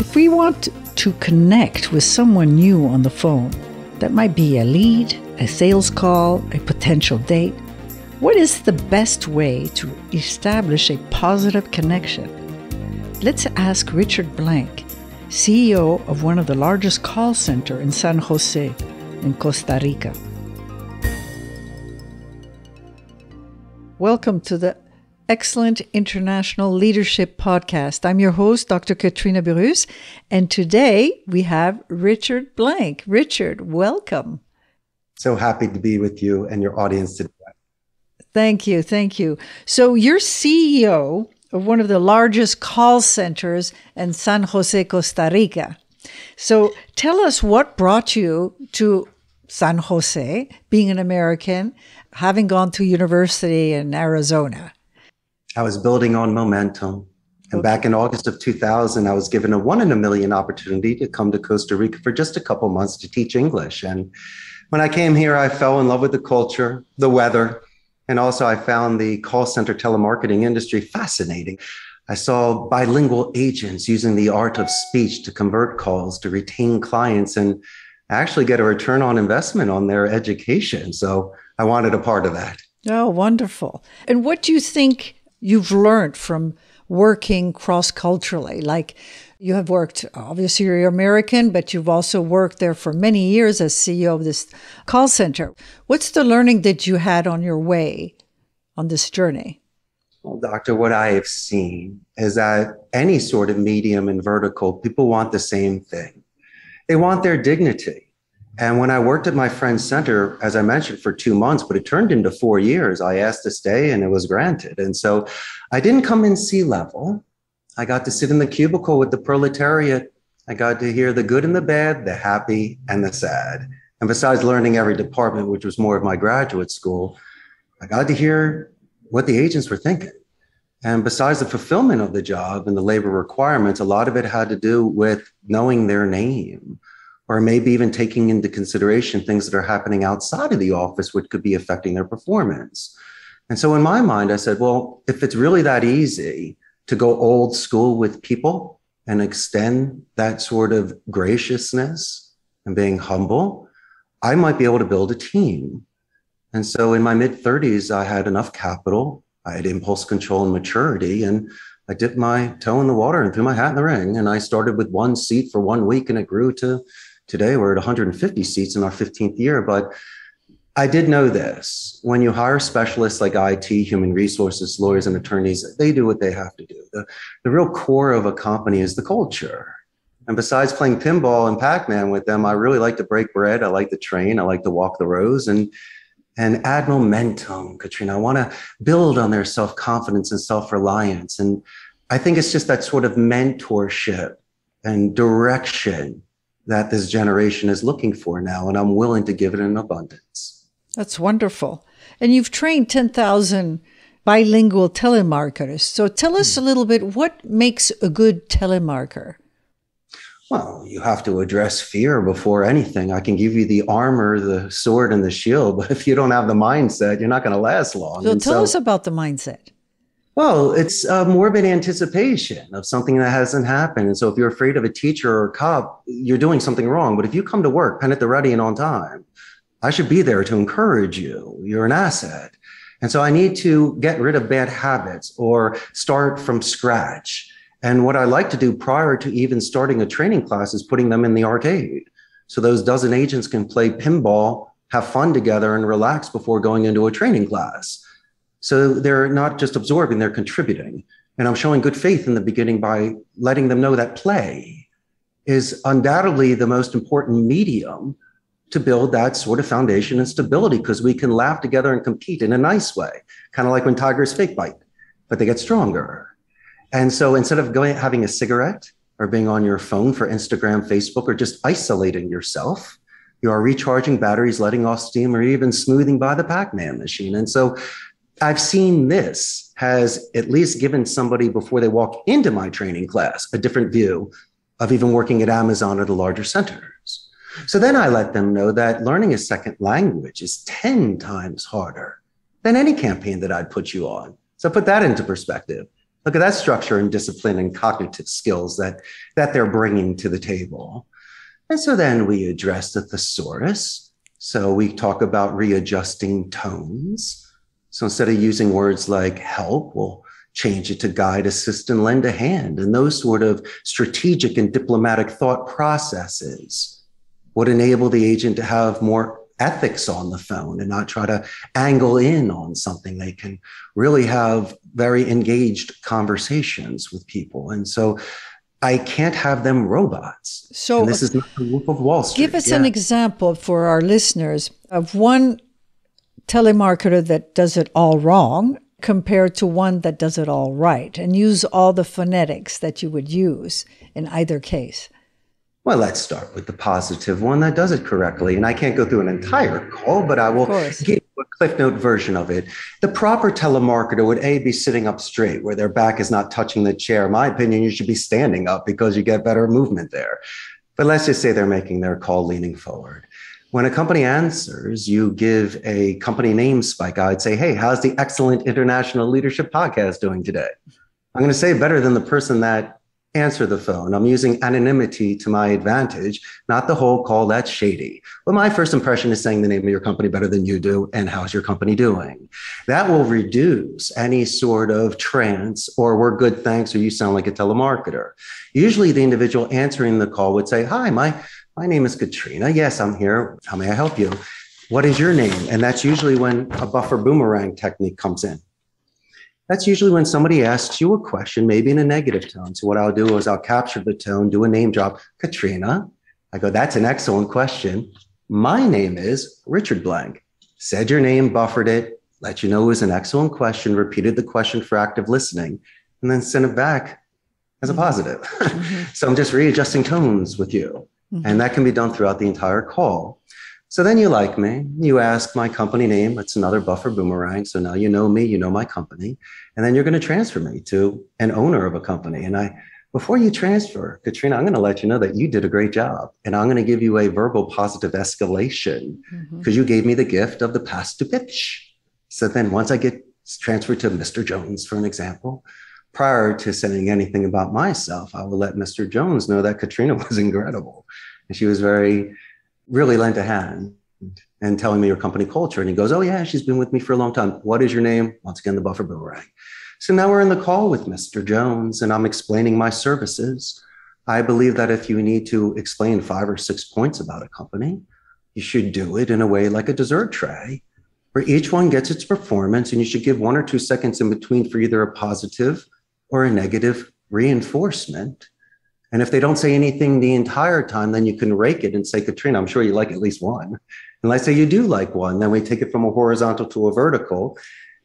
If we want to connect with someone new on the phone, that might be a lead, a sales call, a potential date. What is the best way to establish a positive connection? Let's ask Richard Blank, CEO of one of the largest call center in San Jose in Costa Rica. Welcome to the Excellent International Leadership Podcast. I'm your host, Dr. Katrina Burrus, and today we have Richard Blank. Richard, welcome. So happy to be with you and your audience today. Thank you. Thank you. So, you're CEO of one of the largest call centers in San Jose, Costa Rica. So, tell us what brought you to San Jose, being an American, having gone to university in Arizona. I was building on momentum. And back in August of 2000, I was given a one in a million opportunity to come to Costa Rica for just a couple months to teach English. And when I came here, I fell in love with the culture, the weather, and also I found the call center telemarketing industry fascinating. I saw bilingual agents using the art of speech to convert calls, to retain clients, and actually get a return on investment on their education. So I wanted a part of that. Oh, wonderful. And what do you think you've learned from working cross culturally? Like you have worked, obviously, you're American, but you've also worked there for many years as CEO of this call center. What's the learning that you had on your way on this journey? Well, doctor, what I have seen is that any sort of medium and vertical, people want the same thing. They want their dignity. And when I worked at my friend's center, as I mentioned, for two months, but it turned into four years, I asked to stay and it was granted. And so I didn't come in C level. I got to sit in the cubicle with the proletariat. I got to hear the good and the bad, the happy and the sad. And besides learning every department, which was more of my graduate school, I got to hear what the agents were thinking. And besides the fulfillment of the job and the labor requirements, a lot of it had to do with knowing their name or maybe even taking into consideration things that are happening outside of the office, which could be affecting their performance. And so in my mind, I said, well, if it's really that easy to go old school with people and extend that sort of graciousness and being humble, I might be able to build a team. And so in my mid 30s, I had enough capital, I had impulse control and maturity, and I dipped my toe in the water and threw my hat in the ring. And I started with one seat for one week and it grew to Today we're at 150 seats in our 15th year, but I did know this. When you hire specialists like IT, human resources, lawyers, and attorneys, they do what they have to do. The, the real core of a company is the culture. And besides playing pinball and Pac-Man with them, I really like to break bread. I like to train. I like to walk the rows and and add momentum, Katrina. I want to build on their self-confidence and self-reliance. And I think it's just that sort of mentorship and direction that this generation is looking for now, and I'm willing to give it in abundance. That's wonderful. And you've trained 10,000 bilingual telemarketers. So tell us a little bit what makes a good telemarketer? Well, you have to address fear before anything. I can give you the armor, the sword, and the shield, but if you don't have the mindset, you're not going to last long. So and tell so, us about the mindset. Well, it's a morbid anticipation of something that hasn't happened. And so if you're afraid of a teacher or a cop, you're doing something wrong. But if you come to work, pen at the ready and on time, I should be there to encourage you. You're an asset. And so I need to get rid of bad habits or start from scratch. And what I like to do prior to even starting a training class is putting them in the arcade. So those dozen agents can play pinball, have fun together, and relax before going into a training class. So they're not just absorbing, they're contributing. And I'm showing good faith in the beginning by letting them know that play is undoubtedly the most important medium to build that sort of foundation and stability because we can laugh together and compete in a nice way, kind of like when tigers fake bite, but they get stronger. And so instead of going having a cigarette or being on your phone for Instagram, Facebook, or just isolating yourself, you are recharging batteries, letting off steam, or even smoothing by the Pac-Man machine. And so I've seen this has at least given somebody before they walk into my training class a different view of even working at Amazon or the larger centers. So then I let them know that learning a second language is 10 times harder than any campaign that I'd put you on. So put that into perspective. Look at that structure and discipline and cognitive skills that, that they're bringing to the table. And so then we address the thesaurus. So we talk about readjusting tones. So instead of using words like help, we'll change it to guide, assist, and lend a hand. And those sort of strategic and diplomatic thought processes would enable the agent to have more ethics on the phone and not try to angle in on something. They can really have very engaged conversations with people. And so I can't have them robots. So and this is not the Wolf of Wall Street. Give us yeah. an example for our listeners of one telemarketer that does it all wrong compared to one that does it all right and use all the phonetics that you would use in either case. Well, let's start with the positive one that does it correctly. And I can't go through an entire call, but I will give you a Cliff Note version of it. The proper telemarketer would A, be sitting up straight where their back is not touching the chair. In my opinion, you should be standing up because you get better movement there. But let's just say they're making their call leaning forward. When a company answers, you give a company name spike. I'd say, hey, how's the Excellent International Leadership Podcast doing today? I'm going to say better than the person that answered the phone. I'm using anonymity to my advantage, not the whole call that's shady. But my first impression is saying the name of your company better than you do and how's your company doing. That will reduce any sort of trance or we're good, thanks, or you sound like a telemarketer. Usually the individual answering the call would say, Hi, my, my name is Katrina. Yes, I'm here. How may I help you? What is your name? And that's usually when a buffer boomerang technique comes in. That's usually when somebody asks you a question, maybe in a negative tone. So what I'll do is I'll capture the tone, do a name drop, Katrina. I go, that's an excellent question. My name is Richard Blank. Said your name, buffered it, let you know it was an excellent question, repeated the question for active listening, and then sent it back as a positive. Mm-hmm. so I'm just readjusting tones with you. Mm-hmm. And that can be done throughout the entire call. So then you like me, you ask my company name. It's another buffer boomerang. So now you know me, you know my company. And then you're going to transfer me to an owner of a company. And I, before you transfer, Katrina, I'm going to let you know that you did a great job. And I'm going to give you a verbal positive escalation because mm-hmm. you gave me the gift of the pass to pitch. So then once I get transferred to Mr. Jones, for an example, prior to saying anything about myself, I will let Mr. Jones know that Katrina was incredible. And she was very, really lent a hand and telling me your company culture. And he goes, Oh, yeah, she's been with me for a long time. What is your name? Once again, the buffer boomerang. So now we're in the call with Mr. Jones and I'm explaining my services. I believe that if you need to explain five or six points about a company, you should do it in a way like a dessert tray where each one gets its performance and you should give one or two seconds in between for either a positive or a negative reinforcement. And if they don't say anything the entire time, then you can rake it and say, Katrina, I'm sure you like at least one. And let's say you do like one, then we take it from a horizontal to a vertical.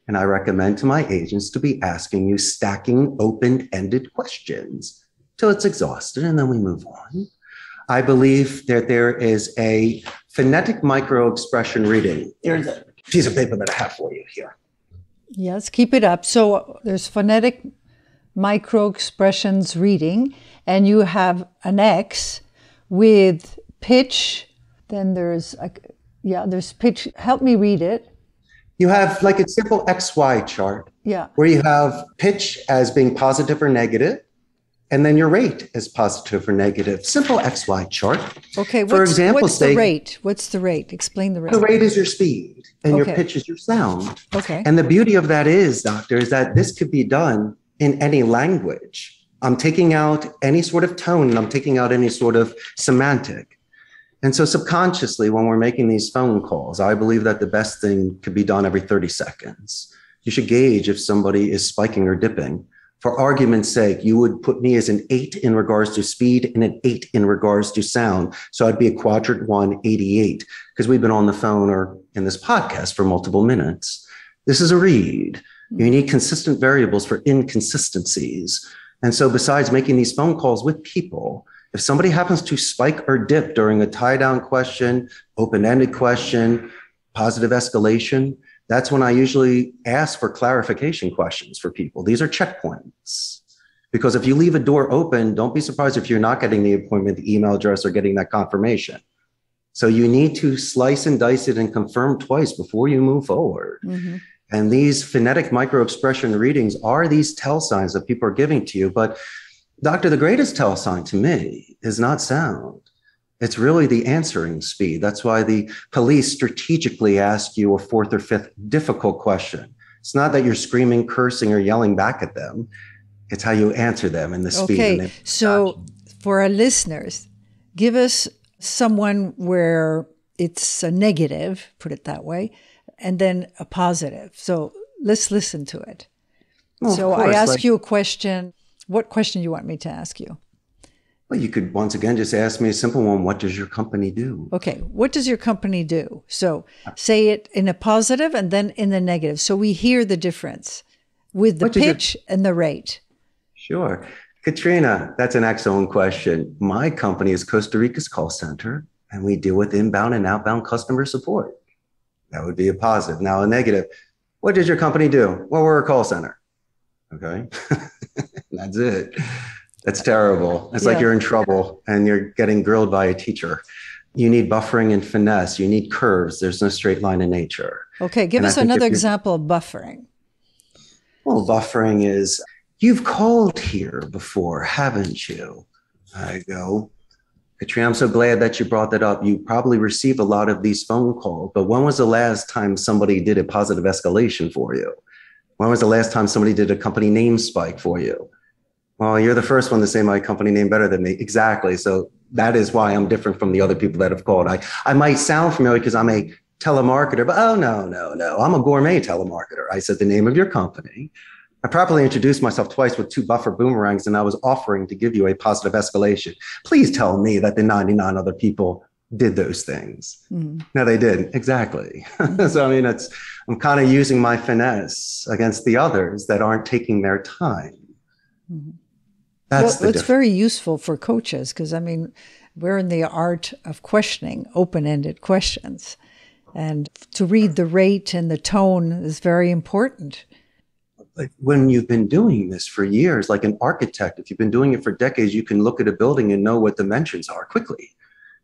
And I recommend to my agents to be asking you stacking open ended questions till it's exhausted. And then we move on. I believe that there is a phonetic micro expression reading. Here's a piece of paper that I have for you here. Yes, keep it up. So there's phonetic micro expressions reading and you have an X with pitch. Then there's a, yeah, there's pitch. Help me read it. You have like a simple XY chart. Yeah. Where you have pitch as being positive or negative, and then your rate is positive or negative. Simple XY chart. Okay. For example, what's the rate? What's the rate? Explain the rate. The rate is your speed, and okay. your pitch is your sound. Okay. And the beauty of that is, doctor, is that this could be done in any language. I'm taking out any sort of tone and I'm taking out any sort of semantic. And so subconsciously, when we're making these phone calls, I believe that the best thing could be done every 30 seconds. You should gauge if somebody is spiking or dipping. For argument's sake, you would put me as an eight in regards to speed and an eight in regards to sound. So I'd be a quadrant one, 88, because we've been on the phone or in this podcast for multiple minutes. This is a read. You need consistent variables for inconsistencies. And so, besides making these phone calls with people, if somebody happens to spike or dip during a tie down question, open ended question, positive escalation, that's when I usually ask for clarification questions for people. These are checkpoints. Because if you leave a door open, don't be surprised if you're not getting the appointment, the email address, or getting that confirmation. So you need to slice and dice it and confirm twice before you move forward. Mm-hmm. And these phonetic microexpression readings are these tell signs that people are giving to you. But, doctor, the greatest tell sign to me is not sound. It's really the answering speed. That's why the police strategically ask you a fourth or fifth difficult question. It's not that you're screaming, cursing, or yelling back at them. It's how you answer them and the speed. Okay. So, for our listeners, give us someone where it's a negative, put it that way, and then a positive. So let's listen to it. Well, so I ask like, you a question. What question do you want me to ask you? Well, you could once again just ask me a simple one. What does your company do? Okay. What does your company do? So say it in a positive and then in the negative. So we hear the difference with the pitch your... and the rate. Sure. Katrina, that's an excellent question. My company is Costa Rica's call center, and we deal with inbound and outbound customer support. That would be a positive. Now, a negative. What does your company do? Well, we're a call center. Okay. that's it. That's terrible. It's yeah. like you're in trouble and you're getting grilled by a teacher. You need buffering and finesse. You need curves. There's no straight line in nature. Okay. Give and us another example of buffering. Well, buffering is You've called here before, haven't you? I go, Katrina, I'm so glad that you brought that up. You probably receive a lot of these phone calls, but when was the last time somebody did a positive escalation for you? When was the last time somebody did a company name spike for you? Well, you're the first one to say my company name better than me. Exactly. So that is why I'm different from the other people that have called. I, I might sound familiar because I'm a telemarketer, but oh, no, no, no. I'm a gourmet telemarketer. I said the name of your company. I properly introduced myself twice with two buffer boomerangs, and I was offering to give you a positive escalation. Please tell me that the 99 other people did those things. Mm-hmm. No, they didn't. Exactly. Mm-hmm. so, I mean, it's, I'm kind of using my finesse against the others that aren't taking their time. Mm-hmm. That's well, it's very useful for coaches because, I mean, we're in the art of questioning open ended questions. And to read the rate and the tone is very important like when you've been doing this for years, like an architect, if you've been doing it for decades, you can look at a building and know what dimensions are quickly.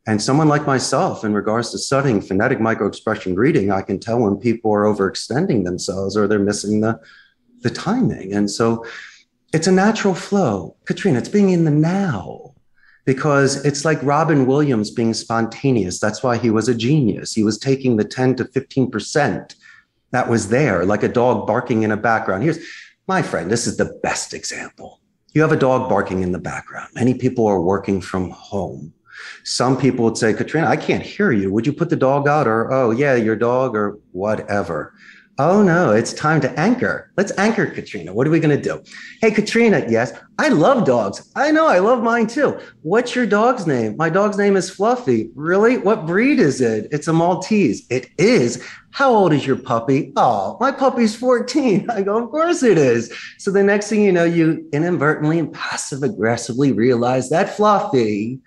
And someone like myself, in regards to studying phonetic microexpression reading, I can tell when people are overextending themselves or they're missing the, the timing. And so it's a natural flow. Katrina, it's being in the now because it's like Robin Williams being spontaneous. That's why he was a genius. He was taking the 10 to 15% that was there, like a dog barking in a background. Here's my friend, this is the best example. You have a dog barking in the background. Many people are working from home. Some people would say, Katrina, I can't hear you. Would you put the dog out? Or, oh, yeah, your dog, or whatever. Oh no, it's time to anchor. Let's anchor Katrina. What are we going to do? Hey, Katrina, yes, I love dogs. I know, I love mine too. What's your dog's name? My dog's name is Fluffy. Really? What breed is it? It's a Maltese. It is. How old is your puppy? Oh, my puppy's 14. I go, Of course it is. So the next thing you know, you inadvertently and passive aggressively realize that Fluffy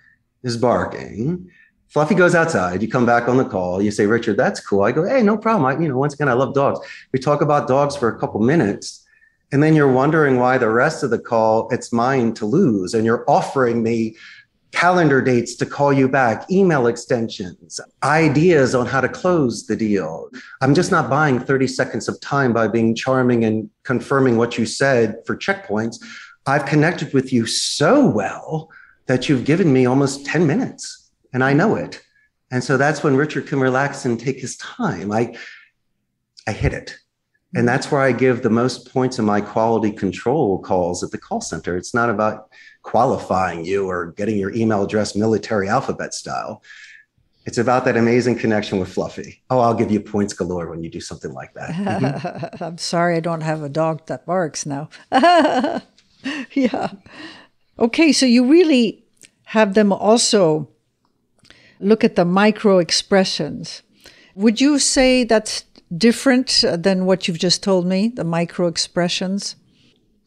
is barking Fluffy goes outside. You come back on the call. You say, Richard, that's cool. I go, hey, no problem. I, you know, once again, I love dogs. We talk about dogs for a couple minutes. And then you're wondering why the rest of the call, it's mine to lose. And you're offering me calendar dates to call you back, email extensions, ideas on how to close the deal. I'm just not buying 30 seconds of time by being charming and confirming what you said for checkpoints. I've connected with you so well that you've given me almost 10 minutes and I know it. And so that's when Richard can relax and take his time. I, I hit it. And that's where I give the most points in my quality control calls at the call center. It's not about qualifying you or getting your email address military alphabet style. It's about that amazing connection with Fluffy. Oh, I'll give you points galore when you do something like that. Mm-hmm. I'm sorry I don't have a dog that barks now. yeah. Okay, so you really have them also look at the micro expressions. Would you say that's different uh, than what you've just told me, the micro expressions?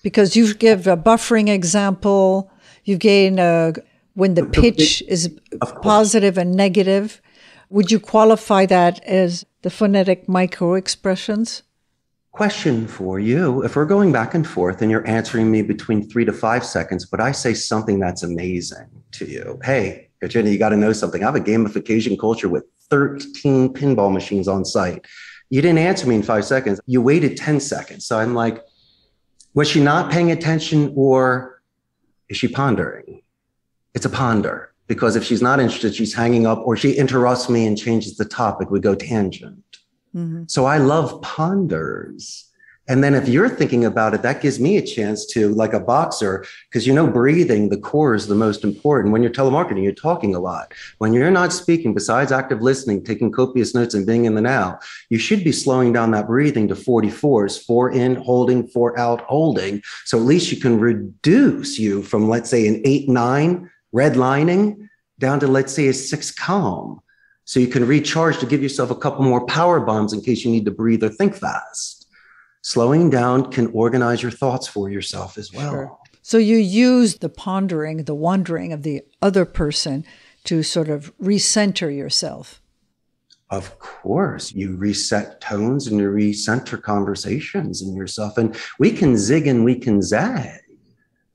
Because you give a buffering example, you gain a, when the pitch is positive and negative. Would you qualify that as the phonetic micro expressions? Question for you. If we're going back and forth and you're answering me between three to five seconds, but I say something that's amazing to you, hey, Katrina, you got to know something. I have a gamification culture with 13 pinball machines on site. You didn't answer me in five seconds. You waited 10 seconds. So I'm like, was she not paying attention or is she pondering? It's a ponder because if she's not interested, she's hanging up or she interrupts me and changes the topic. We go tangent. Mm-hmm. So I love ponders. And then if you're thinking about it, that gives me a chance to, like a boxer, because you know, breathing, the core is the most important. When you're telemarketing, you're talking a lot. When you're not speaking, besides active listening, taking copious notes and being in the now, you should be slowing down that breathing to 44s, four in, holding, four out, holding. So at least you can reduce you from, let's say, an eight, nine redlining down to, let's say, a six calm. So you can recharge to give yourself a couple more power bombs in case you need to breathe or think fast slowing down can organize your thoughts for yourself as well. Sure. So you use the pondering, the wondering of the other person to sort of recenter yourself. Of course, you reset tones and you recenter conversations in yourself. And we can zig and we can zag.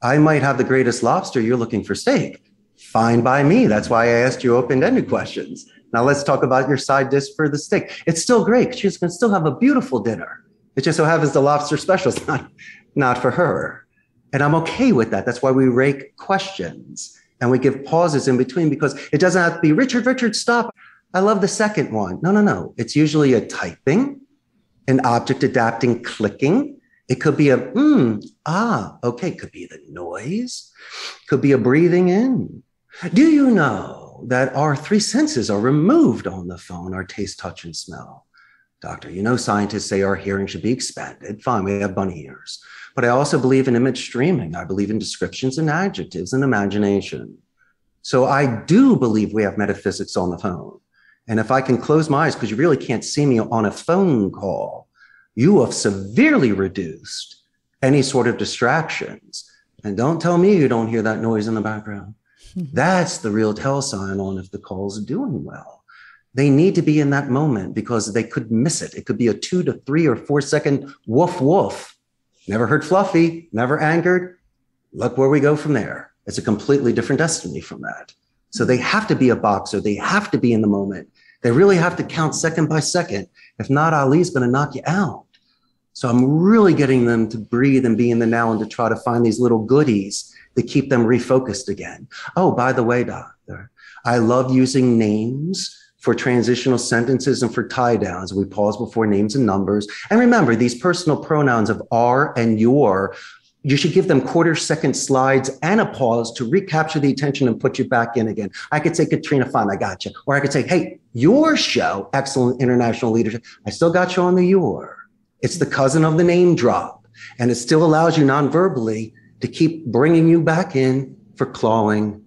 I might have the greatest lobster, you're looking for steak. Fine by me. That's why I asked you open ended questions. Now let's talk about your side dish for the steak. It's still great she's going to still have a beautiful dinner. It just so happens the lobster special is not, not for her. And I'm okay with that. That's why we rake questions and we give pauses in between because it doesn't have to be Richard, Richard, stop. I love the second one. No, no, no. It's usually a typing, an object adapting, clicking. It could be a, hmm, ah, okay. Could be the noise, could be a breathing in. Do you know that our three senses are removed on the phone our taste, touch, and smell? Doctor. You know, scientists say our hearing should be expanded. Fine, we have bunny ears. But I also believe in image streaming. I believe in descriptions and adjectives and imagination. So I do believe we have metaphysics on the phone. And if I can close my eyes, because you really can't see me on a phone call, you have severely reduced any sort of distractions. And don't tell me you don't hear that noise in the background. That's the real tell sign on if the call is doing well they need to be in that moment because they could miss it. It could be a two to three or four second woof woof. Never heard fluffy, never anchored. Look where we go from there. It's a completely different destiny from that. So they have to be a boxer. They have to be in the moment. They really have to count second by second. If not, Ali's going to knock you out. So I'm really getting them to breathe and be in the now and to try to find these little goodies that keep them refocused again. Oh, by the way, doctor, I love using names for transitional sentences and for tie downs. We pause before names and numbers. And remember, these personal pronouns of are and your, you should give them quarter second slides and a pause to recapture the attention and put you back in again. I could say, Katrina, fine, I got you. Or I could say, hey, your show, excellent international leadership. I still got you on the your. It's the cousin of the name drop. And it still allows you non-verbally to keep bringing you back in for clawing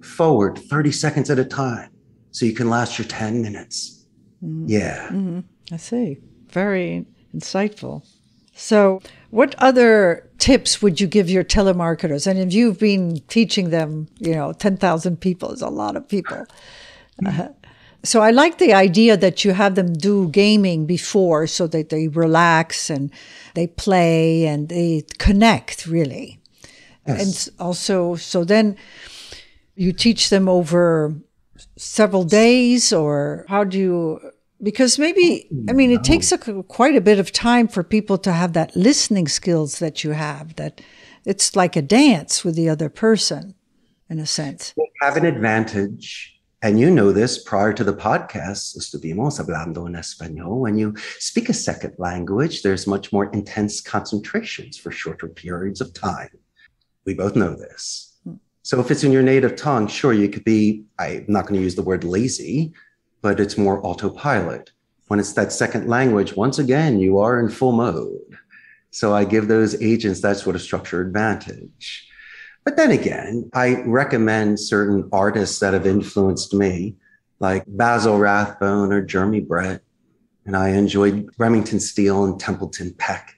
forward 30 seconds at a time so you can last your 10 minutes. Mm-hmm. Yeah. Mm-hmm. I see. Very insightful. So, what other tips would you give your telemarketers? And if you've been teaching them, you know, 10,000 people is a lot of people. Mm-hmm. Uh, so, I like the idea that you have them do gaming before so that they relax and they play and they connect really. Yes. And also, so then you teach them over several days or how do you because maybe i mean it takes a, quite a bit of time for people to have that listening skills that you have that it's like a dance with the other person in a sense. We have an advantage and you know this prior to the podcast estuvimos hablando en español. When you speak a second language there's much more intense concentrations for shorter periods of time. We both know this so if it's in your native tongue, sure, you could be, I'm not going to use the word lazy, but it's more autopilot. When it's that second language, once again, you are in full mode. So I give those agents that sort of structure advantage. But then again, I recommend certain artists that have influenced me, like Basil Rathbone or Jeremy Brett. And I enjoyed Remington Steele and Templeton Peck.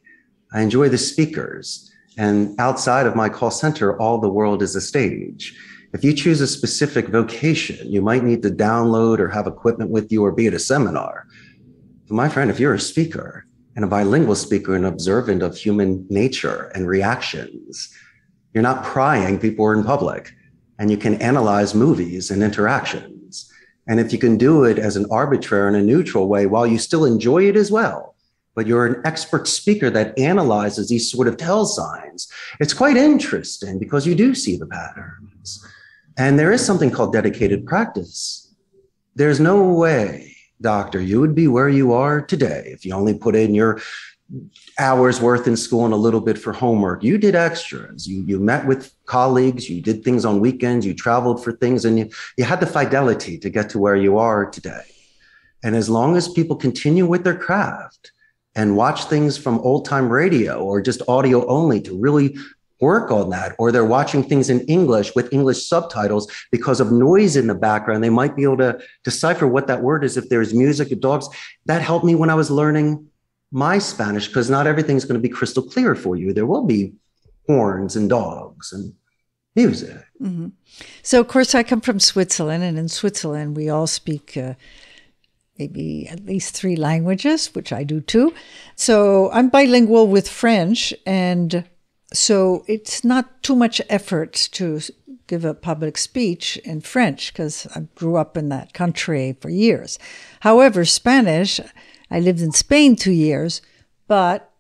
I enjoy the speakers. And outside of my call center, all the world is a stage. If you choose a specific vocation, you might need to download or have equipment with you or be at a seminar. But my friend, if you're a speaker and a bilingual speaker and observant of human nature and reactions, you're not prying people are in public and you can analyze movies and interactions. And if you can do it as an arbitrary and a neutral way while you still enjoy it as well, but you're an expert speaker that analyzes these sort of tell signs, it's quite interesting because you do see the patterns. And there is something called dedicated practice. There's no way, doctor, you would be where you are today if you only put in your hours worth in school and a little bit for homework. You did extras. You you met with colleagues. You did things on weekends. You traveled for things, and you you had the fidelity to get to where you are today. And as long as people continue with their craft and watch things from old time radio or just audio only to really work on that, or they're watching things in English with English subtitles because of noise in the background, they might be able to decipher what that word is if there's music or dogs. That helped me when I was learning my Spanish because not everything's going to be crystal clear for you. There will be horns and dogs and music. Mm-hmm. So, of course, I come from Switzerland, and in Switzerland, we all speak. Uh, maybe at least three languages, which I do too. So I'm bilingual with French, and so it's not too much effort to give a public speech in French because I grew up in that country for years. However, Spanish, I lived in Spain two years, but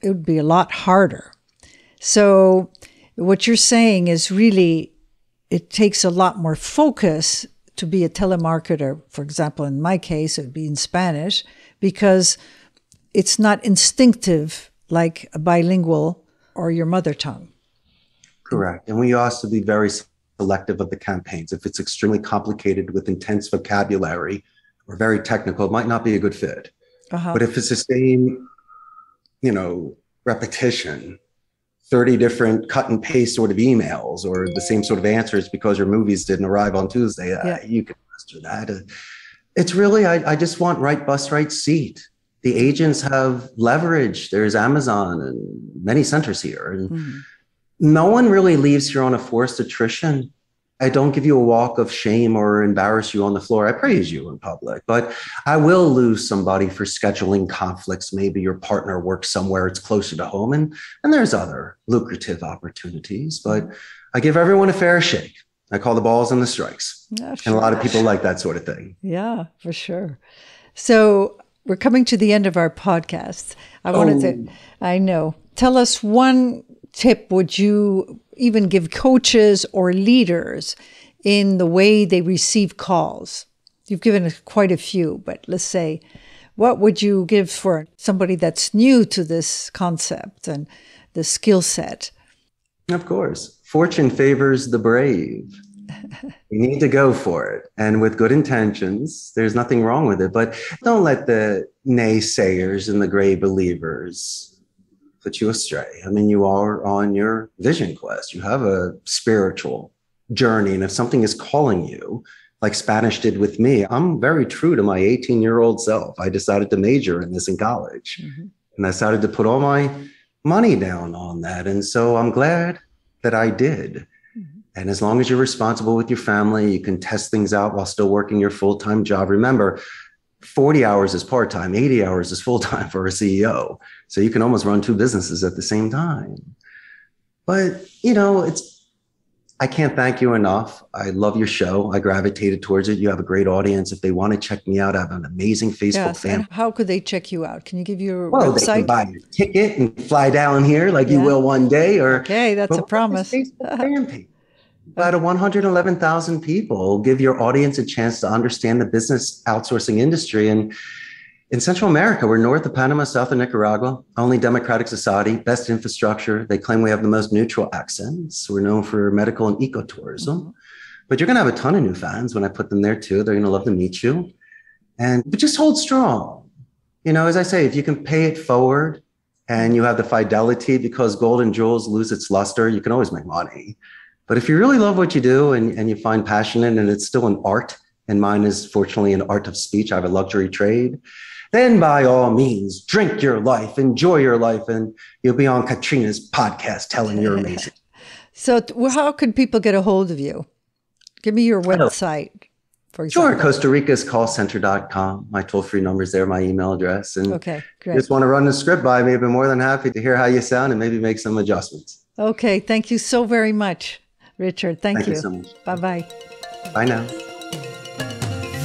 it would be a lot harder. So, what you're saying is really, it takes a lot more focus to be a telemarketer. For example, in my case, it would be in Spanish because it's not instinctive like a bilingual or your mother tongue. Correct. And we also be very selective of the campaigns. If it's extremely complicated with intense vocabulary or very technical, it might not be a good fit. Uh-huh. But if it's the same, you know, repetition, 30 different cut and paste sort of emails or the same sort of answers because your movies didn't arrive on Tuesday, yeah. uh, you can master that. Uh, it's really, I, I just want right bus, right seat. The agents have leverage. There's Amazon and many centers here. And mm-hmm. no one really leaves here on a forced attrition. I don't give you a walk of shame or embarrass you on the floor. I praise you in public, but I will lose somebody for scheduling conflicts. Maybe your partner works somewhere it's closer to home, and and there's other lucrative opportunities. But I give everyone a fair shake. I call the balls and the strikes, yeah, sure. and a lot of people like that sort of thing. Yeah, for sure. So we're coming to the end of our podcast. I wanted oh. to. I know. Tell us one tip would you even give coaches or leaders in the way they receive calls? You've given quite a few, but let's say, what would you give for somebody that's new to this concept and the skill set? Of course. Fortune favors the brave. you need to go for it. And with good intentions, there's nothing wrong with it. But don't let the naysayers and the gray believers put you astray. I mean, you are on your vision quest. You have a spiritual journey. And if something is calling you, like Spanish did with me, I'm very true to my 18 year old self. I decided to major in this in college mm-hmm. and I decided to put all my money down on that. And so I'm glad that I did. Mm-hmm. And as long as you're responsible with your family, you can test things out while still working your full time job. Remember, 40 hours is part time, 80 hours is full time for a CEO. So you can almost run two businesses at the same time. But, you know, it's, I can't thank you enough. I love your show. I gravitated towards it. You have a great audience. If they want to check me out, I have an amazing Facebook yes, fan. how could they check you out? Can you give your well, website? They can buy a ticket and fly down here like yeah. you will one day. Or okay, that's a promise. Facebook fan page about 111,000 people give your audience a chance to understand the business outsourcing industry. And in Central America, we're north of Panama, south of Nicaragua, only democratic society, best infrastructure. They claim we have the most neutral accents. We're known for medical and ecotourism. Mm-hmm. But you're going to have a ton of new fans when I put them there too. They're going to love to meet you. And but just hold strong. You know, as I say, if you can pay it forward and you have the fidelity because gold and jewels lose its luster, you can always make money. But if you really love what you do and, and you find passion in it and it's still an art, and mine is fortunately an art of speech, I have a luxury trade, then by all means, drink your life, enjoy your life, and you'll be on Katrina's podcast telling you're amazing. so, how can people get a hold of you? Give me your website. For example. Sure, Costa Rica's callcenter.com. My toll free number is there, my email address. And okay, great. just want to run the script by me. I'd be more than happy to hear how you sound and maybe make some adjustments. Okay, thank you so very much. Richard. Thank, Thank you. you so much. Bye bye. Bye now.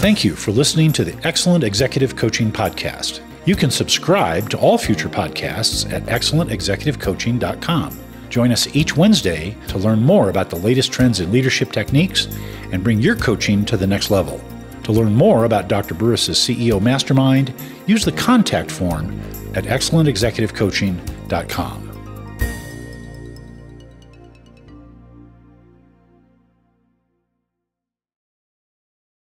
Thank you for listening to the Excellent Executive Coaching Podcast. You can subscribe to all future podcasts at excellentexecutivecoaching.com. Join us each Wednesday to learn more about the latest trends in leadership techniques and bring your coaching to the next level. To learn more about Dr. Burrus's CEO Mastermind, use the contact form at excellentexecutivecoaching.com.